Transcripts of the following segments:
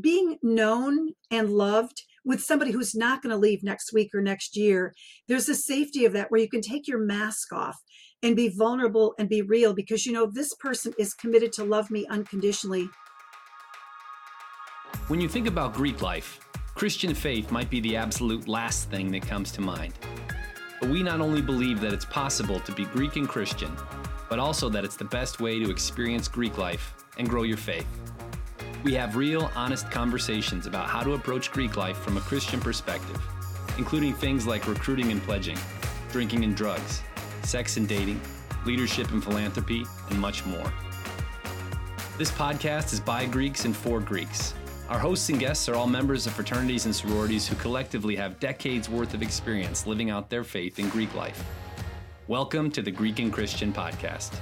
being known and loved with somebody who's not going to leave next week or next year, there's a safety of that where you can take your mask off and be vulnerable and be real because you know this person is committed to love me unconditionally. When you think about Greek life, Christian faith might be the absolute last thing that comes to mind. But we not only believe that it's possible to be Greek and Christian, but also that it's the best way to experience Greek life and grow your faith. We have real, honest conversations about how to approach Greek life from a Christian perspective, including things like recruiting and pledging, drinking and drugs, sex and dating, leadership and philanthropy, and much more. This podcast is by Greeks and for Greeks. Our hosts and guests are all members of fraternities and sororities who collectively have decades worth of experience living out their faith in Greek life. Welcome to the Greek and Christian Podcast.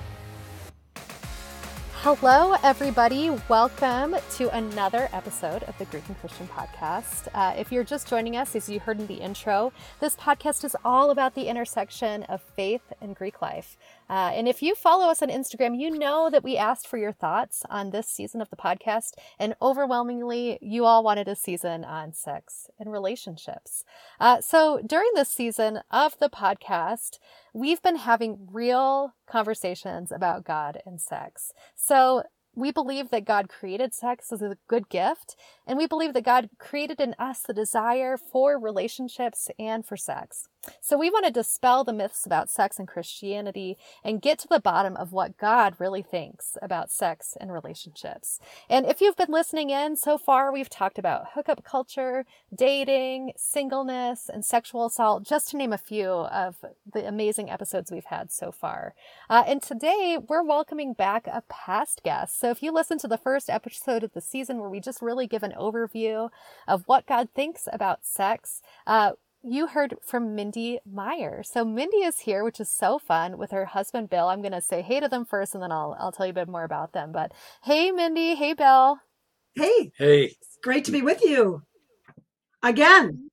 Hello, everybody. Welcome to another episode of the Greek and Christian podcast. Uh, if you're just joining us, as you heard in the intro, this podcast is all about the intersection of faith and Greek life. Uh, and if you follow us on Instagram, you know that we asked for your thoughts on this season of the podcast. And overwhelmingly, you all wanted a season on sex and relationships. Uh, so during this season of the podcast, we've been having real conversations about God and sex. So we believe that God created sex as a good gift, and we believe that God created in us the desire for relationships and for sex. So we want to dispel the myths about sex and Christianity and get to the bottom of what God really thinks about sex and relationships. And if you've been listening in so far, we've talked about hookup culture, dating, singleness, and sexual assault, just to name a few of the amazing episodes we've had so far. Uh, and today we're welcoming back a past guest. So if you listen to the first episode of the season where we just really give an overview of what God thinks about sex, uh, you heard from Mindy Meier. So Mindy is here, which is so fun with her husband Bill. I'm going to say hey to them first and then I'll I'll tell you a bit more about them. But hey Mindy, hey Bill. Hey. Hey. It's great to be with you. Again.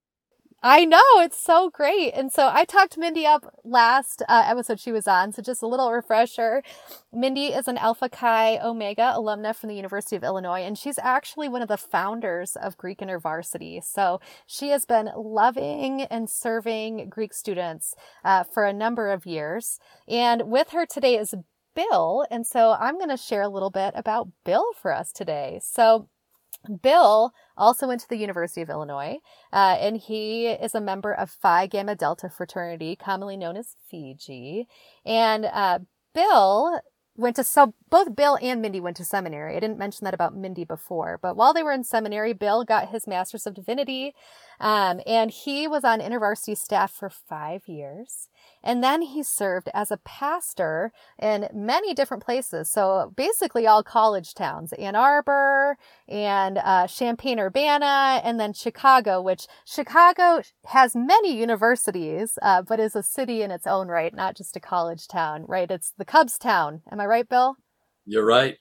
I know it's so great. And so I talked Mindy up last uh, episode she was on. So just a little refresher. Mindy is an Alpha Chi Omega alumna from the University of Illinois, and she's actually one of the founders of Greek InterVarsity. So she has been loving and serving Greek students uh, for a number of years. And with her today is Bill. And so I'm going to share a little bit about Bill for us today. So Bill also went to the University of Illinois, uh, and he is a member of Phi Gamma Delta fraternity, commonly known as Fiji. And uh, Bill went to so both Bill and Mindy went to seminary. I didn't mention that about Mindy before, but while they were in seminary, Bill got his master's of divinity, um, and he was on InterVarsity staff for five years. And then he served as a pastor in many different places. So basically all college towns, Ann Arbor and uh, Champaign Urbana, and then Chicago, which Chicago has many universities, uh, but is a city in its own right, not just a college town, right? It's the Cubs town. Am I right, Bill? You're right.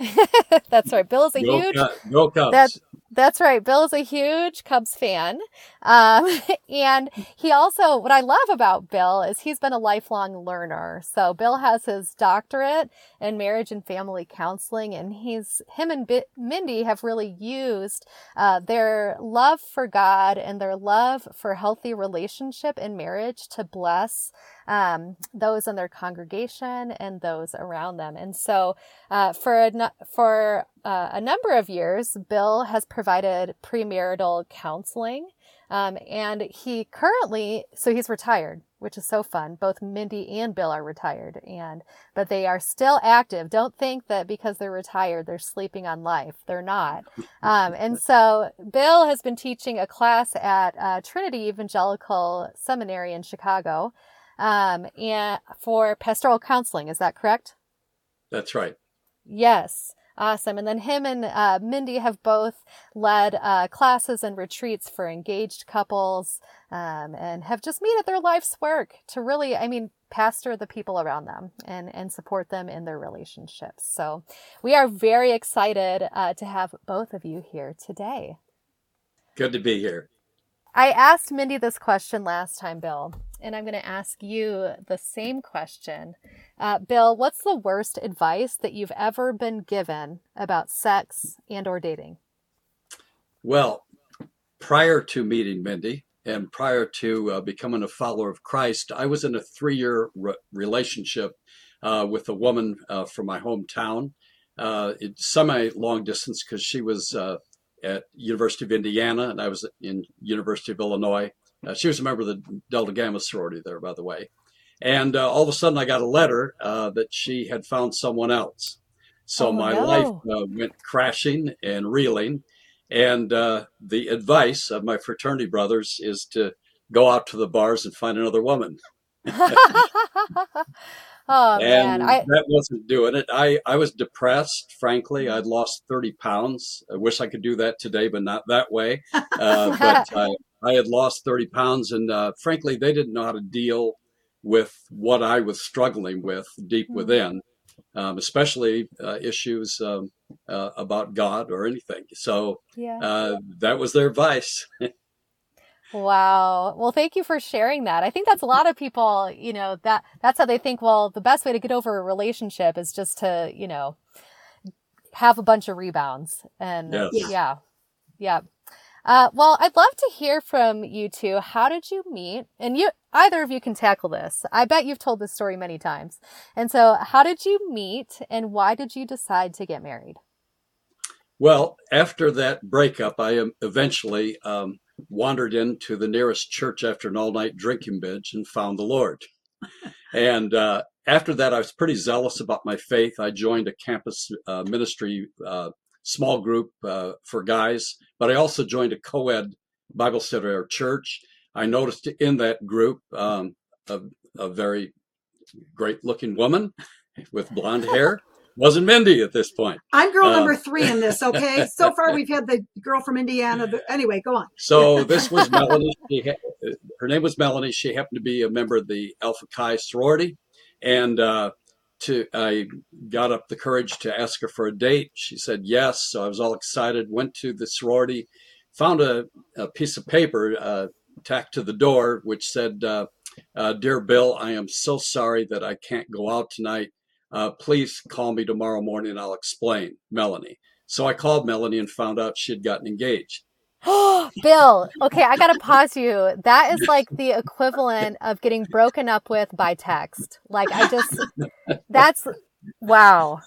That's right. Bill is a Go huge. Cubs. Go Cubs. That's that's right. Bill is a huge Cubs fan. Um, and he also, what I love about Bill is he's been a lifelong learner. So Bill has his doctorate in marriage and family counseling, and he's, him and B- Mindy have really used uh, their love for God and their love for healthy relationship and marriage to bless um, those in their congregation and those around them. And so, uh, for a, for uh, a number of years, Bill has provided premarital counseling. Um, and he currently, so he's retired, which is so fun. Both Mindy and Bill are retired, and but they are still active. Don't think that because they're retired, they're sleeping on life. They're not. Um, and so Bill has been teaching a class at uh, Trinity Evangelical Seminary in Chicago um, and for pastoral counseling. Is that correct? That's right. Yes. Awesome. And then him and uh, Mindy have both led uh, classes and retreats for engaged couples um, and have just made it their life's work to really, I mean, pastor the people around them and, and support them in their relationships. So we are very excited uh, to have both of you here today. Good to be here. I asked Mindy this question last time, Bill, and I'm going to ask you the same question. Uh, Bill, what's the worst advice that you've ever been given about sex and or dating? Well, prior to meeting Mindy and prior to uh, becoming a follower of Christ, I was in a three year re- relationship uh, with a woman uh, from my hometown. Uh, semi long distance because she was uh, at University of Indiana and I was in University of Illinois. Uh, she was a member of the Delta Gamma sorority there, by the way. And all of a sudden, I got a letter that she had found someone else. So Oh, my no. life uh, went crashing and reeling. And uh, the advice of my fraternity brothers is to go out to the bars and find another woman. oh man, and I that wasn't doing it. I, I was depressed, frankly. I'd lost 30 pounds. I wish I could do that today, but not that way. Uh, but I, I had lost 30 pounds. And uh, frankly, they didn't know how to deal with what I was struggling with deep Mhm. within, um, especially uh, issues um, uh, about God or anything. So yeah. uh, that was their advice. Wow. Well, thank you for sharing that. I think that's a lot of people, you know, that that's how they think, well, the best way to get over a relationship is just to, you know, have a bunch of rebounds. And Yes. Yeah. yeah. Yeah. Uh, well, I'd love to hear from you two. How did you meet? And you, either of you can tackle this. I bet you've told this story many times. And so, how did you meet and why did you decide to get married? Well, after that breakup, I eventually um, wandered into the nearest church after an all night drinking binge and found the Lord. and uh, after that, I was pretty zealous about my faith. I joined a campus uh, ministry uh, small group uh, for guys, but I also joined a co ed Bible study our church. I noticed in that group um, a, a very great looking woman with blonde hair. Wasn't Mindy at this point. I'm girl Um, number three in this. Okay, so far we've had the girl from Indiana. But anyway, go on. So this was Melanie. Her name was Melanie. She happened to be a member of the Alpha Chi sorority, and uh, to I got up the courage to ask her for a date. She said yes. So I was all excited. Went to the sorority, found a, a piece of paper uh, tacked to the door which said, uh, uh, "Dear Bill, I am so sorry that I can't go out tonight. Uh, please call me tomorrow morning and I'll explain." Melanie. So I called Melanie and found out she had gotten engaged. Bill, okay, I gotta pause you. That is like the equivalent of getting broken up with by text. Like, I just, that's, wow.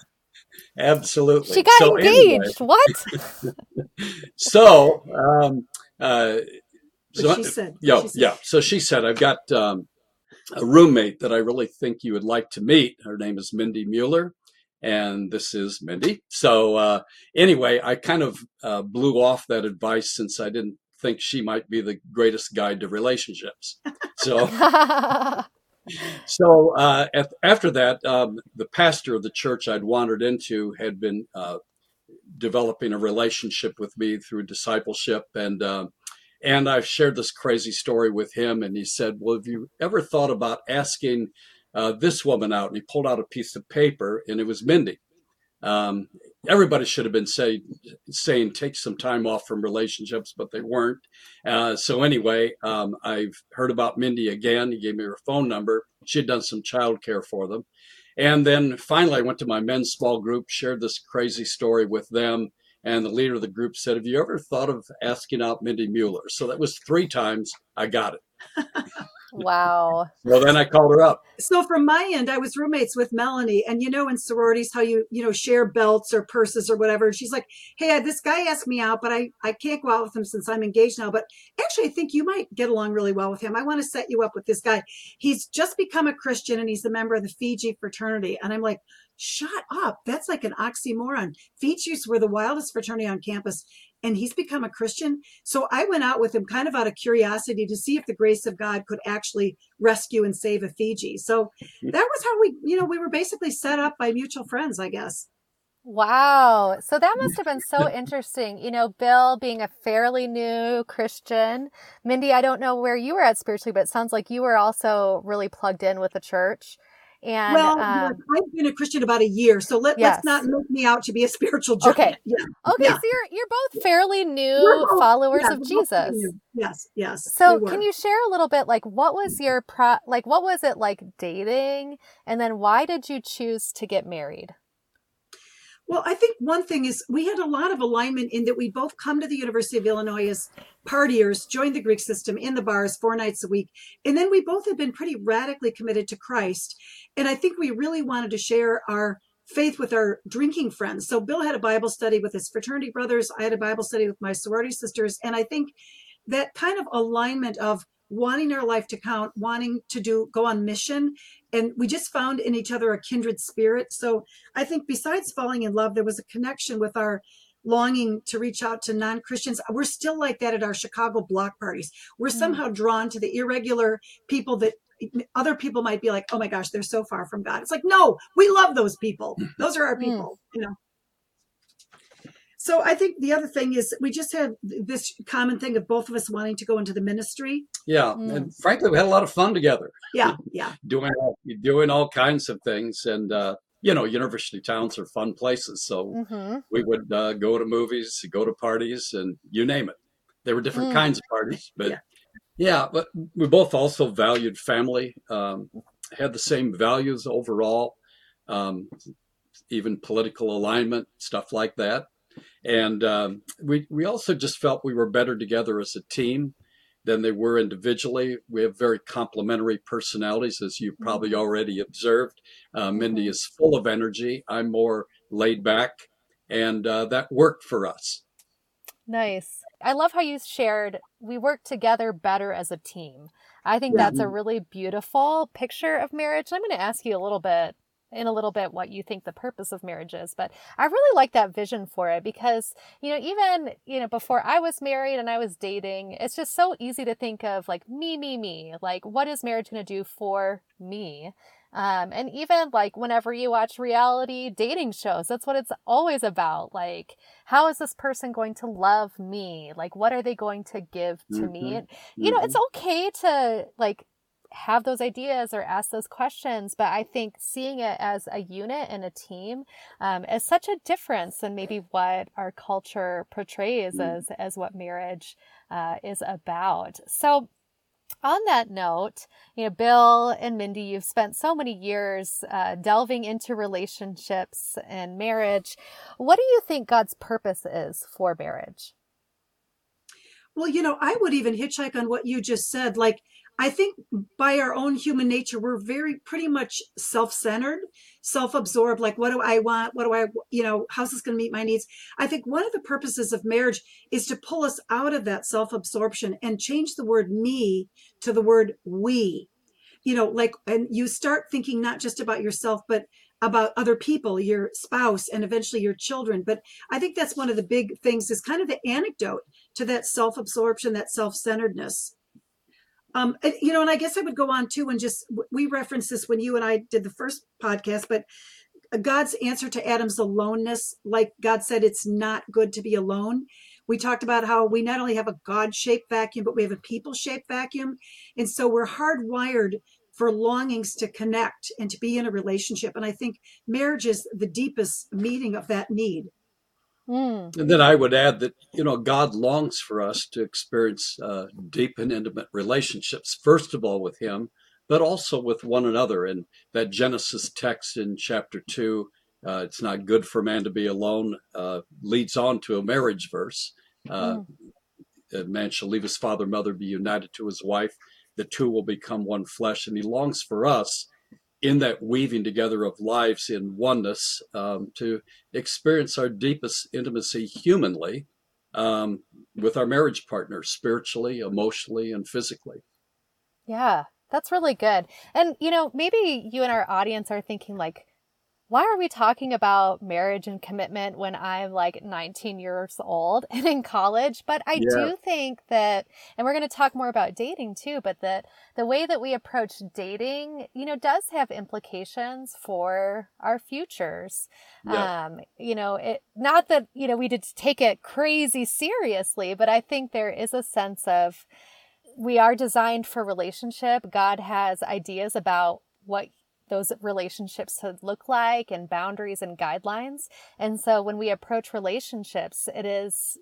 Absolutely. She got So anyway, engaged. What? so, um, uh, so she said, yeah, she said- yeah. So she said, I've got um, a roommate that I really think you would like to meet. Her name is Mindy Mueller. And this is Mindy. So, uh, anyway, I kind of uh, blew off that advice since I didn't think she might be the greatest guide to relationships. So, so uh, af- after that, um, the pastor of the church I'd wandered into had been uh, developing a relationship with me through discipleship, and um and I've shared this crazy story with him, and he said, "Well, have you ever thought about asking uh, this woman out?" And he pulled out a piece of paper, and it was Mindy. Um, everybody should have been say, saying take some time off from relationships, but they weren't. Uh, so anyway, um, I've heard about Mindy again. He gave me her phone number. She had done some childcare for them. And then finally, I went to my men's small group, shared this crazy story with them. And the leader of the group said, Have you ever thought of asking out Mindy Mueller? So that was three times I got it. wow. Well, then I called her up. So from my end, I was roommates with Melanie, and you know, in sororities, how you you know share belts or purses or whatever. And she's like, "Hey, this guy asked me out, but I I can't go out with him since I'm engaged now. But actually, I think you might get along really well with him. I want to set you up with this guy. He's just become a Christian, and he's a member of the Fiji fraternity. And I'm like, shut up. That's like an oxymoron. Fiji's were the wildest fraternity on campus. And he's become a Christian. So I went out with him kind of out of curiosity to see if the grace of God could actually rescue and save a Fiji. So that was how we, you know, we were basically set up by mutual friends, I guess. Wow. So that must have been so interesting. You know, Bill being a fairly new Christian. Mindy, I don't know where you were at spiritually, but it sounds like you were also really plugged in with the church. And well, um, I've been a Christian about a year, so let, Yes. let's not make me out to be a spiritual giant. Okay. Yeah. okay, yeah. so you're you're both fairly new both- followers yeah, of Jesus. Yes, yes. So we can you share a little bit like what was your pro like what was it like dating and then why did you choose to get married? Well, I think one thing is we had a lot of alignment in that we both come to the University of Illinois as partiers, joined the Greek system in the bars four nights a week. And then we both have been pretty radically committed to Christ. And I think we really wanted to share our faith with our drinking friends. So Bill had a Bible study with his fraternity brothers. I had a Bible study with my sorority sisters. And I think that kind of alignment of wanting our life to count, wanting to do go on mission. And we just found in each other a kindred spirit. So I think besides falling in love, there was a connection with our longing to reach out to non-Christians. We're still like that at our Chicago block parties. We're mm. somehow drawn to the irregular people that other people might be like, oh my gosh, they're so far from God. It's like, no, we love those people. Those are our mm. people, mm. you know. So I think the other thing is we just have this common thing of both of us wanting to go into the ministry. Yeah, mm. and frankly, we had a lot of fun together. Yeah, yeah, doing doing all kinds of things, and uh, you know, university towns are fun places. So mm-hmm. we would uh, go to movies, go to parties, and you name it. There were different mm. kinds of parties, but yeah. yeah. but we both also valued family, um, had the same values overall, um, even political alignment, stuff like that. And um, we, we also just felt we were better together as a team than they were individually. We have very complementary personalities, as you probably mm-hmm. already observed. Uh, Mindy mm-hmm. is full of energy. I'm more laid back, and uh, that worked for us. Nice. I love how you shared we work together better as a team. I think that's a really beautiful picture of marriage. I'm going to ask you a little bit in a little bit what you think the purpose of marriage is but i really like that vision for it because you know even you know before i was married and i was dating it's just so easy to think of like me me me like what is marriage going to do for me um, and even like whenever you watch reality dating shows that's what it's always about like how is this person going to love me like what are they going to give to mm-hmm. me and, you know it's mm-hmm. okay to like have those ideas or ask those questions. But I think seeing it as a unit and a team um, is such a difference than maybe what our culture portrays mm. as, as what marriage uh, is about. So, on that note, you know, Bill and Mindy, you've spent so many years uh, delving into relationships and marriage. What do you think God's purpose is for marriage? Well, you know, I would even hitchhike on what you just said. Like, I think by our own human nature, we're very pretty much self centered, self absorbed. Like, what do I want? What do I, you know, how's this going to meet my needs? I think one of the purposes of marriage is to pull us out of that self absorption and change the word me to the word we. You know, like, and you start thinking not just about yourself, but about other people, your spouse, and eventually your children. But I think that's one of the big things is kind of the anecdote to that self absorption, that self centeredness. Um, you know, and I guess I would go on too and just we referenced this when you and I did the first podcast, but God's answer to Adam's aloneness, like God said, it's not good to be alone. We talked about how we not only have a God shaped vacuum, but we have a people shaped vacuum. And so we're hardwired for longings to connect and to be in a relationship. And I think marriage is the deepest meeting of that need. Mm. And then I would add that, you know, God longs for us to experience uh, deep and intimate relationships, first of all with Him, but also with one another. And that Genesis text in chapter 2, uh, it's not good for man to be alone, uh, leads on to a marriage verse. Mm. Man shall leave his father and mother, be united to his wife. The two will become one flesh. And He longs for us in that weaving together of lives in oneness um, to experience our deepest intimacy humanly um, with our marriage partner, spiritually, emotionally, and physically. Yeah, that's really good. And, you know, maybe you and our audience are thinking, like, why are we talking about marriage and commitment when I'm like 19 years old and in college? But I yeah. do think that, and we're going to talk more about dating too, but that the way that we approach dating, you know, does have implications for our futures. Yeah. Um, you know, it, not that, you know, we did take it crazy seriously, but I think there is a sense of, we are designed for relationship. God has ideas about what those relationships should look like and boundaries and guidelines. And so when we approach relationships, it is,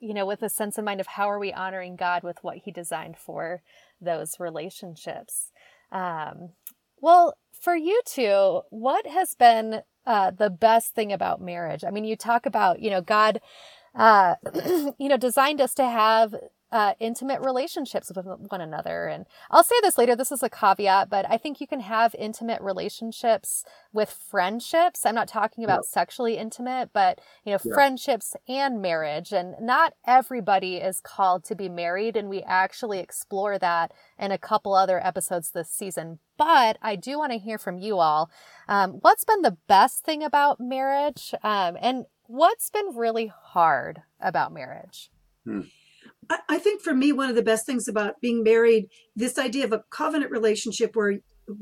you know, with a sense in mind of how are we honoring God with what He designed for those relationships. Um, well, for you two, what has been uh, the best thing about marriage? I mean, you talk about, you know, God, uh, you know, designed us to have uh, intimate relationships with one another. And I'll say this later, this is a caveat, but I think you can have intimate relationships with friendships. I'm not talking about yeah. sexually intimate, but you know, yeah. friendships and marriage. And not everybody is called to be married. And we actually explore that in a couple other episodes this season. But I do want to hear from you all. Um, what's been the best thing about marriage? Um, and what's been really hard about marriage? Hmm. I think for me, one of the best things about being married, this idea of a covenant relationship where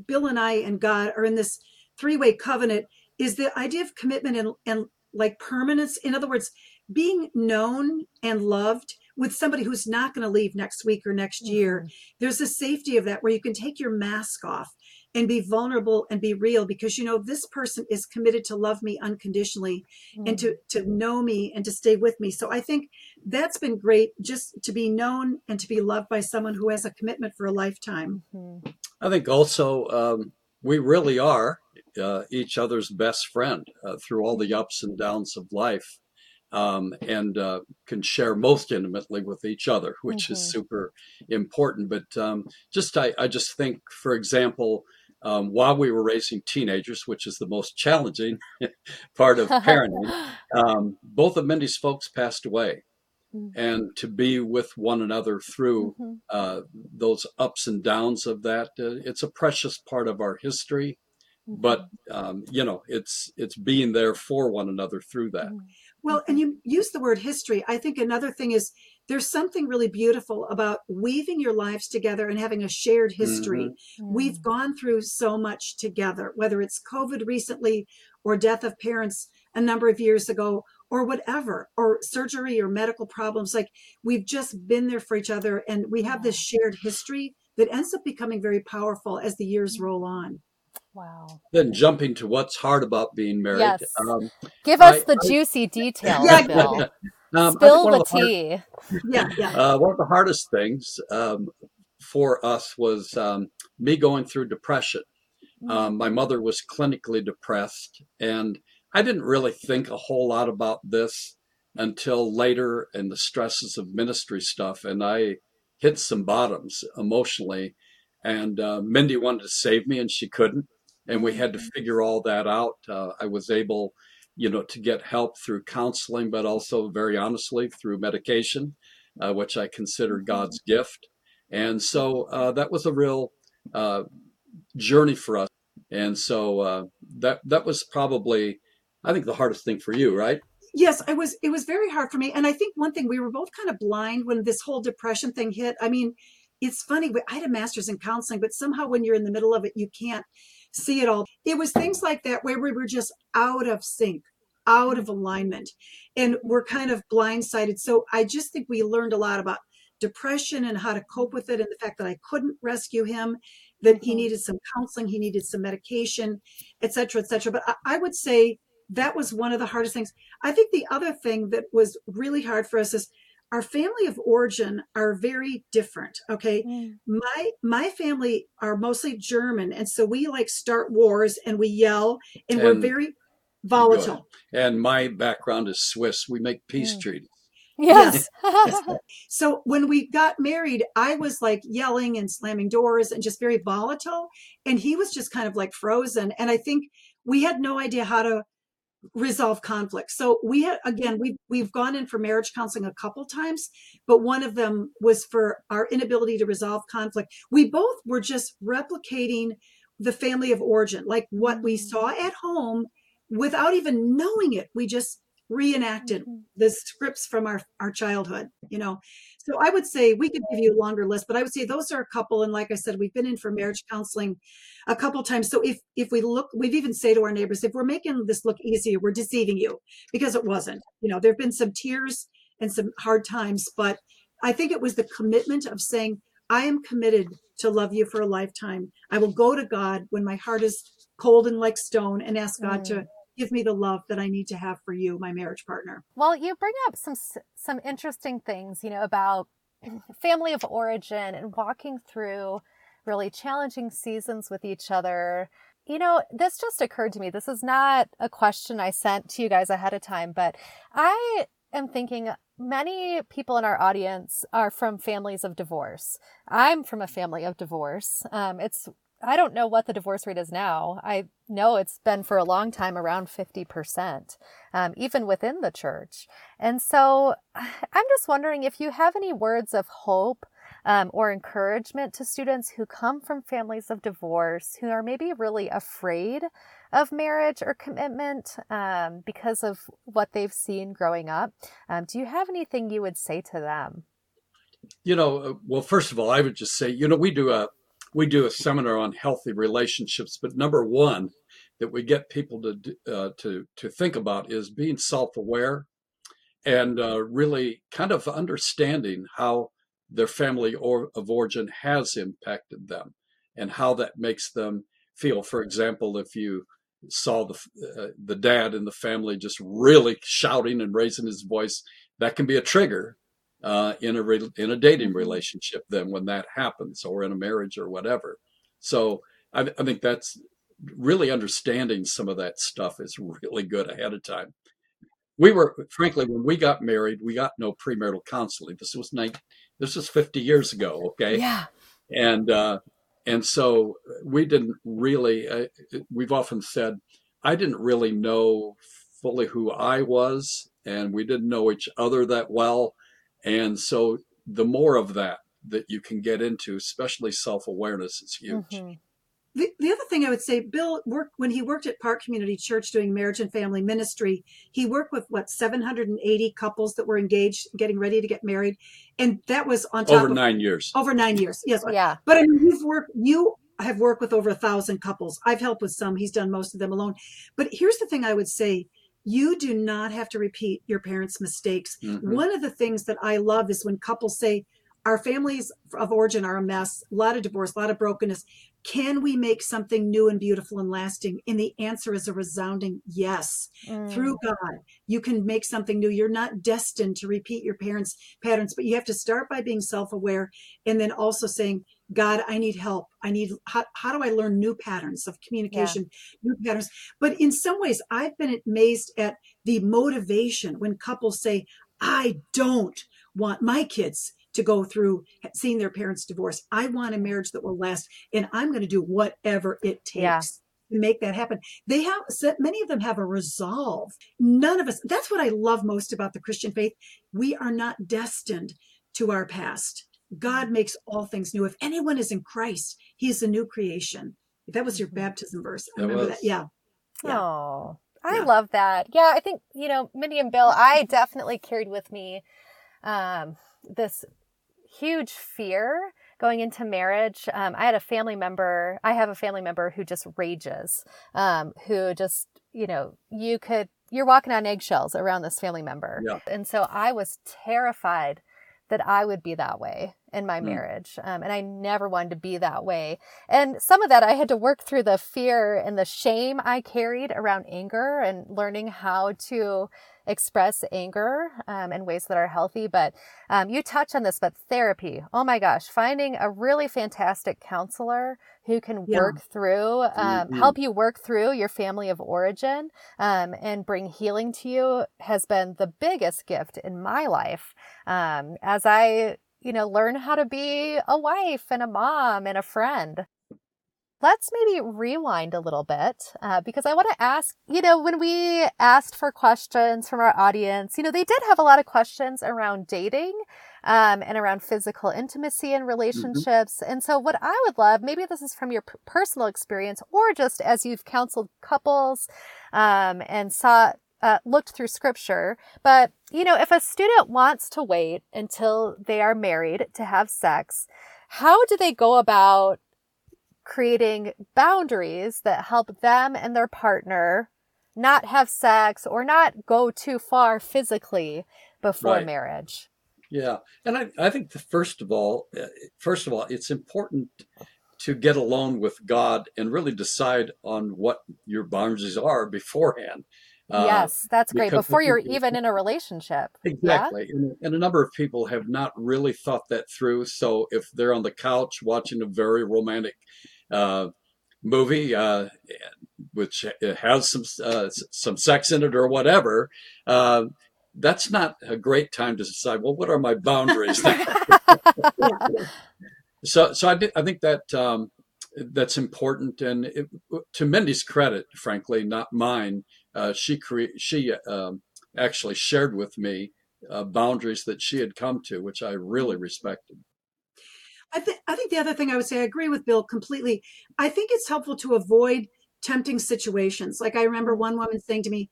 Bill and I and God are in this three way covenant, is the idea of commitment and, and like permanence. In other words, being known and loved with somebody who's not going to leave next week or next year. Mm-hmm. There's a safety of that where you can take your mask off and be vulnerable and be real because you know this person is committed to love me unconditionally mm. and to mm. to know me and to stay with me so i think that's been great just to be known and to be loved by someone who has a commitment for a lifetime mm-hmm. i think also um, we really are uh, each other's best friend uh, through all the ups and downs of life um, and uh, can share most intimately with each other, which mm-hmm. is super important. But um, just I, I, just think, for example, um, while we were raising teenagers, which is the most challenging part of parenting, um, both of Mindy's folks passed away. Mm-hmm. And to be with one another through mm-hmm. uh, those ups and downs of that, uh, it's a precious part of our history. Mm-hmm. But um, you know, it's it's being there for one another through that. Mm-hmm. Well, and you use the word history. I think another thing is there's something really beautiful about weaving your lives together and having a shared history. Mm-hmm. We've gone through so much together, whether it's COVID recently or death of parents a number of years ago or whatever, or surgery or medical problems. Like we've just been there for each other and we have this shared history that ends up becoming very powerful as the years roll on. Wow. Then jumping to what's hard about being married. Yes. Um, Give us I, the I, juicy details, yeah, Bill. Um, Spill the, the tea. Hard, yeah, yeah. Uh, one of the hardest things um, for us was um, me going through depression. Mm. Um, my mother was clinically depressed, and I didn't really think a whole lot about this until later in the stresses of ministry stuff, and I hit some bottoms emotionally. And uh, Mindy wanted to save me, and she couldn't and we had to mm-hmm. figure all that out. Uh, I was able, you know, to get help through counseling, but also very honestly through medication, uh, which I consider mm-hmm. God's gift. And so uh, that was a real uh, journey for us. And so uh, that that was probably, I think, the hardest thing for you, right? Yes, it was. It was very hard for me, and I think one thing we were both kind of blind when this whole depression thing hit. I mean, it's funny. I had a master's in counseling, but somehow when you're in the middle of it, you can't see it all. It was things like that where we were just out of sync, out of alignment, and we're kind of blindsided. So I just think we learned a lot about depression and how to cope with it, and the fact that I couldn't rescue him, that he mm-hmm. needed some counseling, he needed some medication, et cetera, et cetera. But I, I would say that was one of the hardest things. I think the other thing that was really hard for us is our family of origin are very different okay? Mm. my my family are mostly german and so we like start wars and we yell and, and we're very volatile. and my background is swiss. We make peace mm. treaties. Yes, yes. so when we got married i was like yelling and slamming doors and just very volatile and he was just kind of like frozen and i think we had no idea how to resolve conflict. So we had, again, we've, we've gone in for marriage counseling a couple times, but one of them was for our inability to resolve conflict. We both were just replicating the family of origin, like what we saw at home without even knowing it. We just reenacted mm-hmm. the scripts from our, our childhood, you know. So I would say we could give you a longer list, but I would say those are a couple. And like I said, we've been in for marriage counseling a couple times. So if if we look, we've even say to our neighbors, if we're making this look easier, we're deceiving you because it wasn't. You know, there have been some tears and some hard times, but I think it was the commitment of saying, I am committed to love you for a lifetime. I will go to God when my heart is cold and like stone and ask God mm. to give me the love that I need to have for you, my marriage partner. Well, you bring up some some interesting things, you know, about family of origin and walking through really challenging seasons with each other. you know, this just occurred to me. This is not a question I sent to you guys ahead of time, but I am thinking many people in our audience are from families of divorce. I'm from a family of divorce. Um, it's I don't know what the divorce rate is now. I know it's been for a long time around 50%, um, even within the church. And so I'm just wondering if you have any words of hope um, or encouragement to students who come from families of divorce who are maybe really afraid of marriage or commitment um, because of what they've seen growing up. Um, do you have anything you would say to them? You know, uh, well, first of all, I would just say, you know, we do a we do a seminar on healthy relationships, but number one that we get people to uh, to to think about is being self-aware and uh, really kind of understanding how their family or, of origin has impacted them and how that makes them feel. For example, if you saw the uh, the dad in the family just really shouting and raising his voice, that can be a trigger uh, in a re- in a dating mm-hmm. relationship. Then when that happens, or in a marriage, or whatever. So I, I think that's really understanding some of that stuff is really good ahead of time. We were, frankly, when we got married, we got no premarital counseling. This was 19, this is 50 years ago, okay? Yeah. And uh, and so we didn't really. Uh, we've often said I didn't really know fully who I was, and we didn't know each other that well. And so the more of that that you can get into, especially self awareness, is huge. Mm-hmm. The, the other thing I would say, Bill worked when he worked at Park Community Church doing marriage and family ministry. He worked with what 780 couples that were engaged, getting ready to get married, and that was on top over of, nine years. Over nine years, yes. Yeah. But I mean, you've worked. You have worked with over a thousand couples. I've helped with some. He's done most of them alone. But here's the thing: I would say you do not have to repeat your parents' mistakes. Mm-hmm. One of the things that I love is when couples say, our families of origin are a mess, a lot of divorce, a lot of brokenness. Can we make something new and beautiful and lasting? And the answer is a resounding yes. Mm. Through God, you can make something new. You're not destined to repeat your parents' patterns, but you have to start by being self aware and then also saying, God, I need help. I need, how, how do I learn new patterns of communication, yeah. new patterns? But in some ways, I've been amazed at the motivation when couples say, I don't want my kids to go through seeing their parents divorce. I want a marriage that will last, and I'm going to do whatever it takes. Yeah. To make that happen, they have many of them have a resolve. None of us. That's what I love most about the Christian faith. We are not destined to our past. God makes all things new. If anyone is in Christ, He is a new creation. That was your mm-hmm. baptism verse. I remember that. Yeah. yeah. Oh, I yeah. love that. Yeah, I think you know, Mindy and Bill. I definitely carried with me um, this huge fear going into marriage. Um, I had a family member, I have a family member who just rages, um, who just, you know, you could, you're walking on eggshells around this family member. Yeah. And so I was terrified that I would be that way in my mm. marriage. Um, and I never wanted to be that way. And some of that I had to work through the fear and the shame I carried around anger and learning how to express anger um, in ways that are healthy. But um, you touch on this, but therapy, oh my gosh, finding a really fantastic counselor who can yeah. work through, um, mm-hmm. help you work through your family of origin um, and bring healing to you has been the biggest gift in my life. Um, as I, you know, learn how to be a wife and a mom and a friend let's maybe rewind a little bit uh, because I want to ask, you know, when we asked for questions from our audience, you know, they did have a lot of questions around dating um, and around physical intimacy and mm-hmm. relationships. Mm-hmm. And so, what I would love, maybe this is from your p- personal experience or just as you've counseled couples um, and saw. Uh, looked through scripture, but you know, if a student wants to wait until they are married to have sex, how do they go about creating boundaries that help them and their partner not have sex or not go too far physically before right. marriage. Yeah. And I, I think the first of all, uh, first of all, it's important to get alone with God and really decide on what your boundaries are beforehand. Uh, yes, that's great. Before you're even in a relationship. Exactly. Yeah? And, and, a number of people have not really thought that through. So if they're on the couch watching a very romantic uh, movie, uh, which has some uh, some sex in it or whatever, uh, that's not a great time to decide. Well, what are my boundaries? so, so I, did, I think that um, that's important, and it, to Mindy's credit, frankly, not mine. Uh, she cre- she um, actually shared with me uh, boundaries that she had come to, which I really respected. I think I think the other thing I would say, I agree with Bill completely. I think it's helpful to avoid tempting situations. Like I remember one woman saying to me,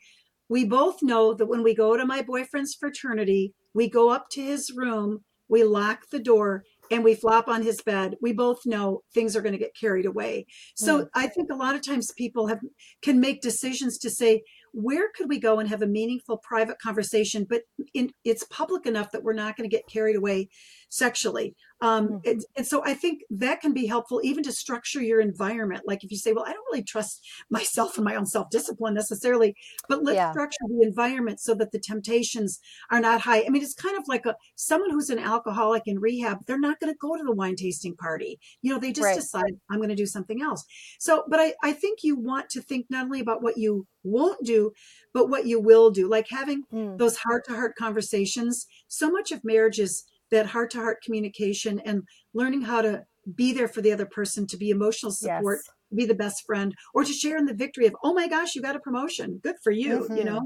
"We both know that when we go to my boyfriend's fraternity, we go up to his room, we lock the door, and we flop on his bed, we both know things are going to get carried away. So mm. I think a lot of times people have can make decisions to say, where could we go and have a meaningful private conversation but in, it's public enough that we're not going to get carried away sexually um, mm-hmm. and, and, so i think that can be helpful even to structure your environment like if you say well i don't really trust myself and my own self-discipline necessarily but let's yeah. structure the environment so that the temptations are not high i mean it's kind of like a someone who's an alcoholic in rehab they're not going to go to the wine tasting party you know they just right. decide i'm going to do something else so but I, I think you want to think not only about what you won't do, but what you will do. Like having mm. those heart to heart conversations. So much of marriage is that heart to heart communication and learning how to be there for the other person, to be emotional support, yes. be the best friend, or to share in the victory of, oh my gosh, you got a promotion. Good for you, mm-hmm. you know?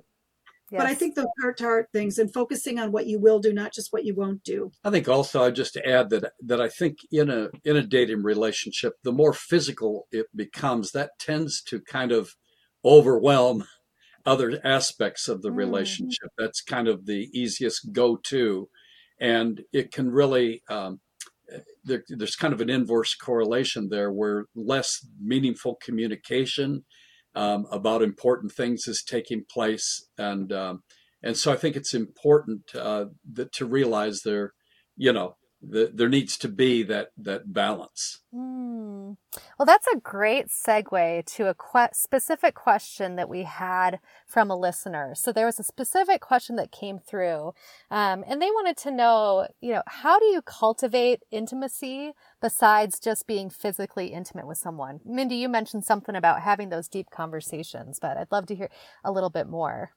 Yes. But I think those heart to heart things and focusing on what you will do, not just what you won't do. I think also I just add that that I think in a in a dating relationship, the more physical it becomes, that tends to kind of overwhelm other aspects of the mm. relationship. That's kind of the easiest go to. And it can really, um, there, there's kind of an inverse correlation there where less meaningful communication um, about important things is taking place. And, um, and so I think it's important uh, that to realize there, you know, the, there needs to be that that balance. Mm. Well, that's a great segue to a que- specific question that we had from a listener. So there was a specific question that came through, um, and they wanted to know, you know, how do you cultivate intimacy besides just being physically intimate with someone? Mindy, you mentioned something about having those deep conversations, but I'd love to hear a little bit more.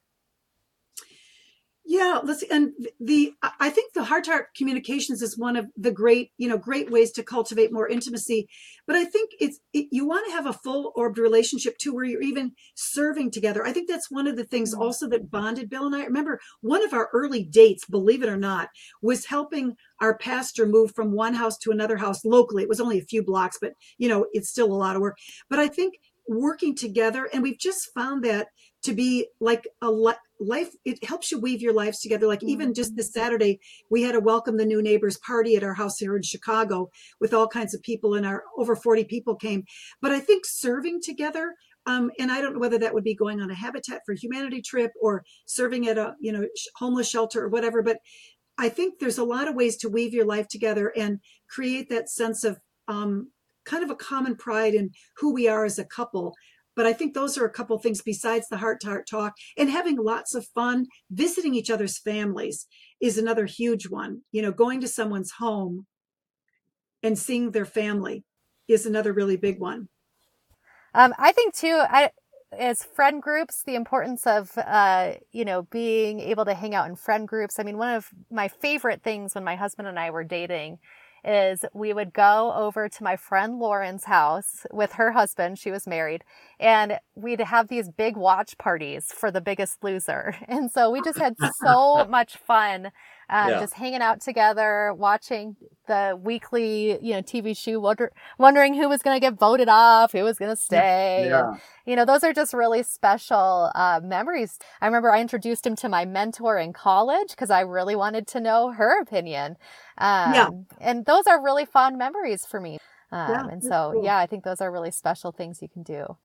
Yeah, let's and the I think the heart to heart communications is one of the great you know great ways to cultivate more intimacy. But I think it's it, you want to have a full orbed relationship too, where you're even serving together. I think that's one of the things mm-hmm. also that bonded Bill and I. Remember one of our early dates, believe it or not, was helping our pastor move from one house to another house locally. It was only a few blocks, but you know it's still a lot of work. But I think working together, and we've just found that to be like a life it helps you weave your lives together like even just this mm-hmm. saturday we had a welcome the new neighbors party at our house here in chicago with all kinds of people and our over 40 people came but i think serving together um, and i don't know whether that would be going on a habitat for humanity trip or serving at a you know homeless shelter or whatever but i think there's a lot of ways to weave your life together and create that sense of um, kind of a common pride in who we are as a couple but I think those are a couple things besides the heart to heart talk and having lots of fun. Visiting each other's families is another huge one. You know, going to someone's home and seeing their family is another really big one. Um, I think too, I, as friend groups, the importance of, uh, you know, being able to hang out in friend groups. I mean, one of my favorite things when my husband and I were dating is we would go over to my friend Lauren's house with her husband. She was married and we'd have these big watch parties for the biggest loser. And so we just had so much fun um, yeah. just hanging out together, watching the weekly, you know, TV show, wonder, wondering who was going to get voted off, who was going to stay. Yeah. And, you know, those are just really special uh, memories. I remember I introduced him to my mentor in college because I really wanted to know her opinion. Um, yeah. And those are really fond memories for me. Um, yeah, and so, cool. yeah, I think those are really special things you can do.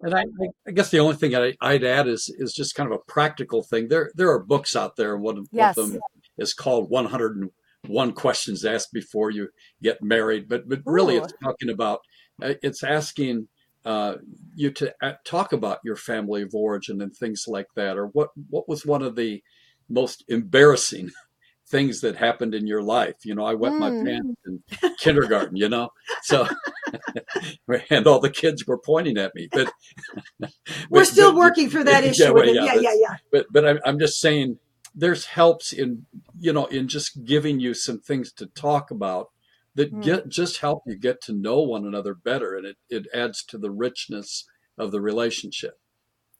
And I, I, guess the only thing I, would add is is just kind of a practical thing. There there are books out there, and one, yes. one of them is called 101 Questions Asked Before You Get Married. But but really, Ooh. it's talking about uh, it's asking uh, you to uh, talk about your family of origin and things like that, or what what was one of the most embarrassing things that happened in your life. You know, I wet mm. my pants in kindergarten. You know, so and all the kids were pointing at me. But we're but- still but- working through that yeah, issue. well, yeah, yeah, yeah, yeah. but but I'm, I'm just saying there's helps in you know in just giving you some things to talk about that Mm. get just help you get to know one another better and it, it adds to the richness of the relationship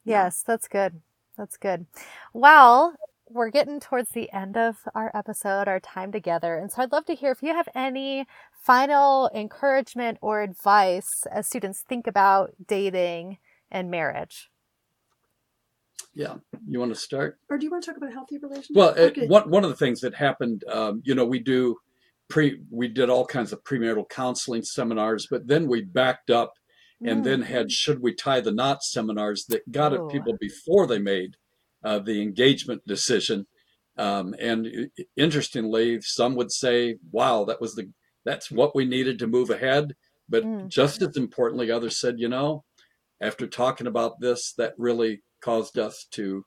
Yes, that's good. That's good. Well, we're getting towards the end of our episode, our time together. And so I'd love to hear if you have any final encouragement or advice as students think about dating and marriage. Yeah you want to start Or do you want to talk about healthy relationships? well Okay. one, one of the things that happened um, you know we do pre we did all kinds of premarital counseling seminars but then we backed up and Mm. then had should we tie the knot seminars that got Oh. at people before they made uh, the engagement decision um, and interestingly some would say wow that was the that's what we needed to move ahead but Mm. just as importantly others said you know after talking about this that really caused us to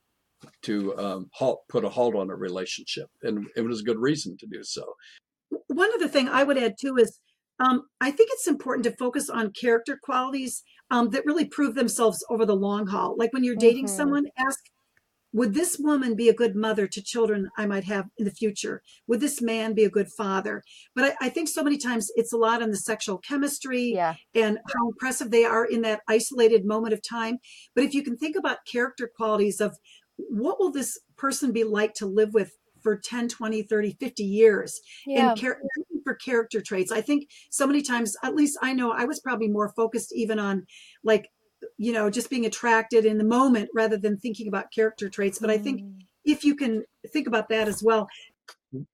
to um, halt, put a halt on a relationship and it was a good reason to do so one other thing I would add too is um, I think it's important to focus on character qualities um, that really prove themselves over the long haul. Like when you're dating Mhm. someone, ask, would this woman be a good mother to children I might have in the future? Would this man be a good father? But I, I think so many times it's a lot on the sexual chemistry Yeah. and how impressive they are in that isolated moment of time. But if you can think about character qualities of what will this person be like to live with for 10, 20, 30, 50 years? Yeah. and char- for character traits. I think so many times, at least I know I was probably more focused even on like, you know, just being attracted in the moment rather than thinking about character traits. But I think Mm. if you can think about that as well,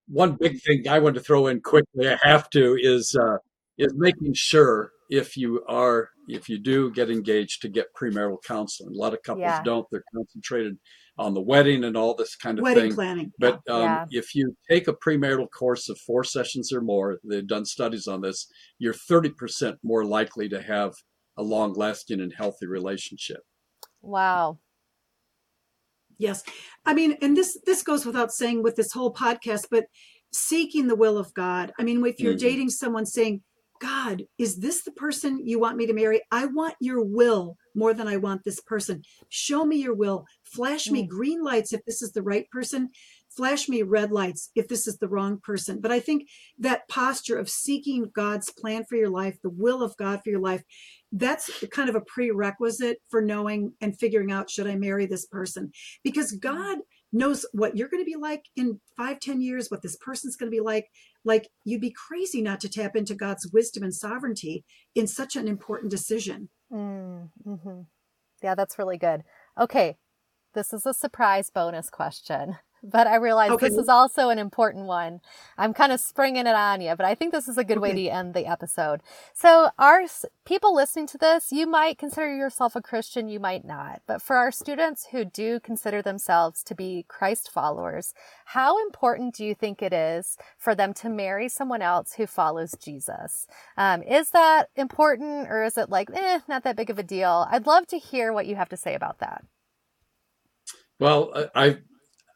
one big thing I want to throw in quickly, I have to, is uh, is making sure if you are if you do get engaged to get premarital counseling. A lot of couples Yeah. don't; they're concentrated on the wedding and all this kind of wedding thing. planning. But um, Yeah. if you take a premarital course of four sessions or more, they've done studies on this. You're 30% more likely to have a long-lasting and healthy relationship. Wow. Yes. I mean, and this this goes without saying with this whole podcast, but seeking the will of God. I mean, if you're Mhm. dating someone saying, God, is this the person you want me to marry? I want your will more than I want this person. Show me your will. Flash me Mm. green lights if this is the right person. Flash me red lights if this is the wrong person. But I think that posture of seeking God's plan for your life, the will of God for your life, that's kind of a prerequisite for knowing and figuring out should I marry this person? Because God knows what you're going to be like in five, ten years, what this person's going to be like. Like you'd be crazy not to tap into God's wisdom and sovereignty in such an important decision. Mm, hmm Yeah, that's really good. Okay, this is a surprise bonus question, but I realize Okay. this is also an important one. I'm kind of springing it on you, but I think this is a good way to end the episode. So, our people listening to this, you might consider yourself a Christian, you might not. But for our students who do consider themselves to be Christ followers, how important do you think it is for them to marry someone else who follows Jesus? Um, is that important or is it like, eh, not that big of a deal? I'd love to hear what you have to say about that. Well, I,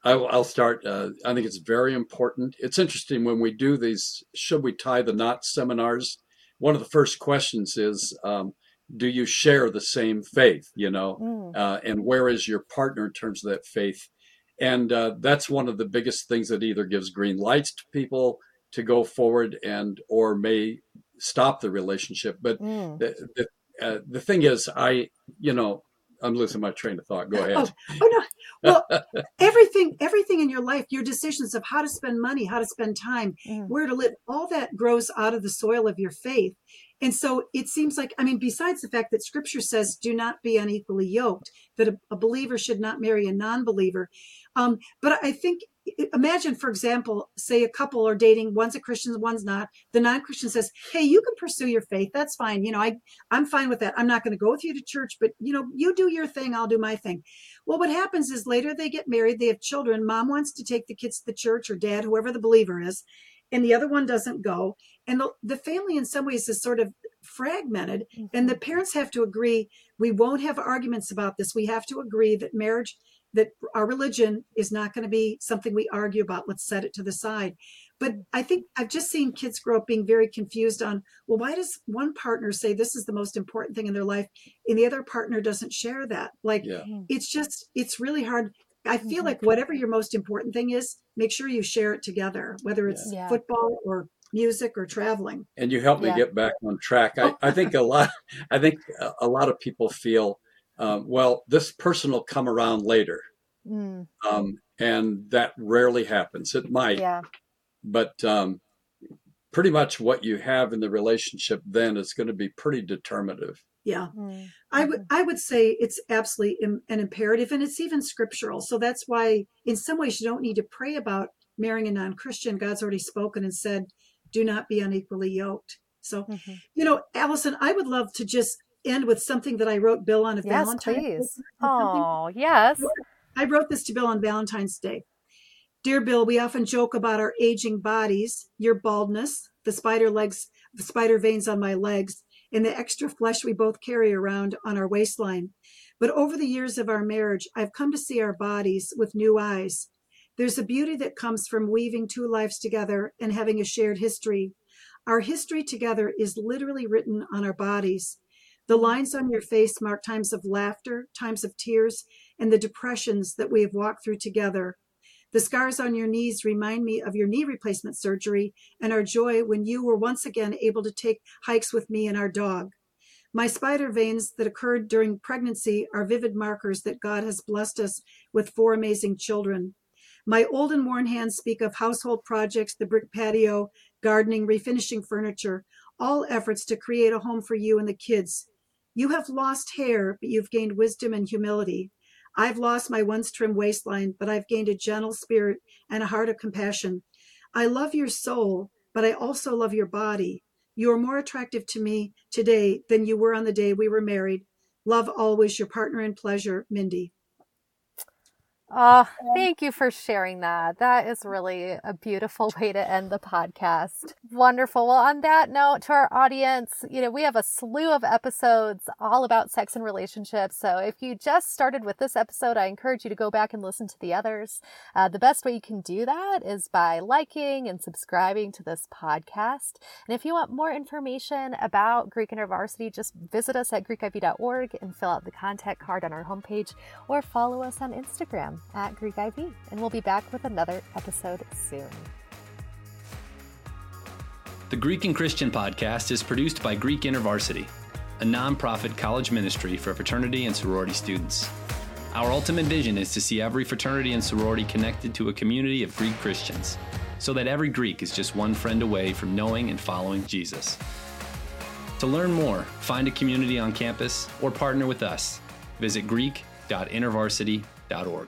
I I'll start. Uh, I think it's very important. It's interesting when we do these "Should we tie the knot?" seminars. One of the first questions is, um, "Do you share the same faith?" You know, Mm, uh, and where is your partner in terms of that faith? And uh, that's one of the biggest things that either gives green lights to people to go forward and or may stop the relationship. But mm. the the, uh, the thing is, I you know I'm losing my train of thought. Go ahead. Oh, oh no. Well, everything, everything in your life, your decisions of how to spend money, how to spend time, Mm. where to live, all that grows out of the soil of your faith. And so it seems like, I mean, besides the fact that scripture says, do not be unequally yoked, that a, a believer should not marry a non believer. Um, but I think, imagine, for example, say a couple are dating, one's a Christian, one's not. The non Christian says, hey, you can pursue your faith. That's fine. You know, I, I'm fine with that. I'm not going to go with you to church, but, you know, you do your thing, I'll do my thing. Well, what happens is later they get married, they have children. Mom wants to take the kids to the church, or dad, whoever the believer is, and the other one doesn't go. And the, the family, in some ways, is sort of fragmented. And the mm-hmm. parents have to agree we won't have arguments about this. We have to agree that marriage, that our religion is not going to be something we argue about. Let's set it to the side. But I think I've just seen kids grow up being very confused on, well, why does one partner say this is the most important thing in their life and the other partner doesn't share that? Like, Yeah. it's just, it's really hard. I feel Mhm. like whatever your most important thing is, make sure you share it together, whether it's Yeah. football or music or traveling. And you helped me Yeah. get back on track. I, I think a lot, I think a- a lot of people feel, um, well, this person will come around later. Mm, Um, and that rarely happens. It might, yeah. But um, pretty much what you have in the relationship then is going to be pretty determinative. Yeah. Mm, I would I would say it's absolutely im- an imperative, and it's even scriptural. So that's why, in some ways, you don't need to pray about marrying a non-Christian. God's already spoken and said, "Do not be unequally yoked." So, Mhm. you know, Alison, I would love to just end with something that I wrote Bill on a Yes, Valentine's. Day. please. Oh, yes. I wrote this to Bill on Valentine's Day. Dear Bill, we often joke about our aging bodies, your baldness, the spider legs, the spider veins on my legs, and the extra flesh we both carry around on our waistline. But over the years of our marriage, I've come to see our bodies with new eyes. There's a beauty that comes from weaving two lives together and having a shared history. Our history together is literally written on our bodies. The lines on your face mark times of laughter, times of tears, and the depressions that we have walked through together. The scars on your knees remind me of your knee replacement surgery and our joy when you were once again able to take hikes with me and our dog. My spider veins that occurred during pregnancy are vivid markers that God has blessed us with four amazing children. My old and worn hands speak of household projects, the brick patio, gardening, refinishing furniture, all efforts to create a home for you and the kids. You have lost hair, but you've gained wisdom and humility. I've lost my once trim waistline, but I've gained a gentle spirit and a heart of compassion. I love your soul, but I also love your body. You are more attractive to me today than you were on the day we were married. Love always your partner in pleasure, Mindy. Oh, thank you for sharing that. That is really a beautiful way to end the podcast. Wonderful. Well, on that note, to our audience, you know, we have a slew of episodes all about sex and relationships. So if you just started with this episode, I encourage you to go back and listen to the others. Uh, the best way you can do that is by liking and subscribing to this podcast. And if you want more information about Greek InterVarsity, just visit us at greekiv.org and fill out the contact card on our homepage or follow us on At Greek IV. And we'll be back with another episode soon. The Greek and Christian podcast is produced by Greek InterVarsity, a nonprofit college ministry for fraternity and sorority students. Our ultimate vision is to see every fraternity and sorority connected to a community of Greek Christians, so that every Greek is just one friend away from knowing and following Jesus. To learn more, find a community on campus, or partner with us, visit greek.intervarsity.org.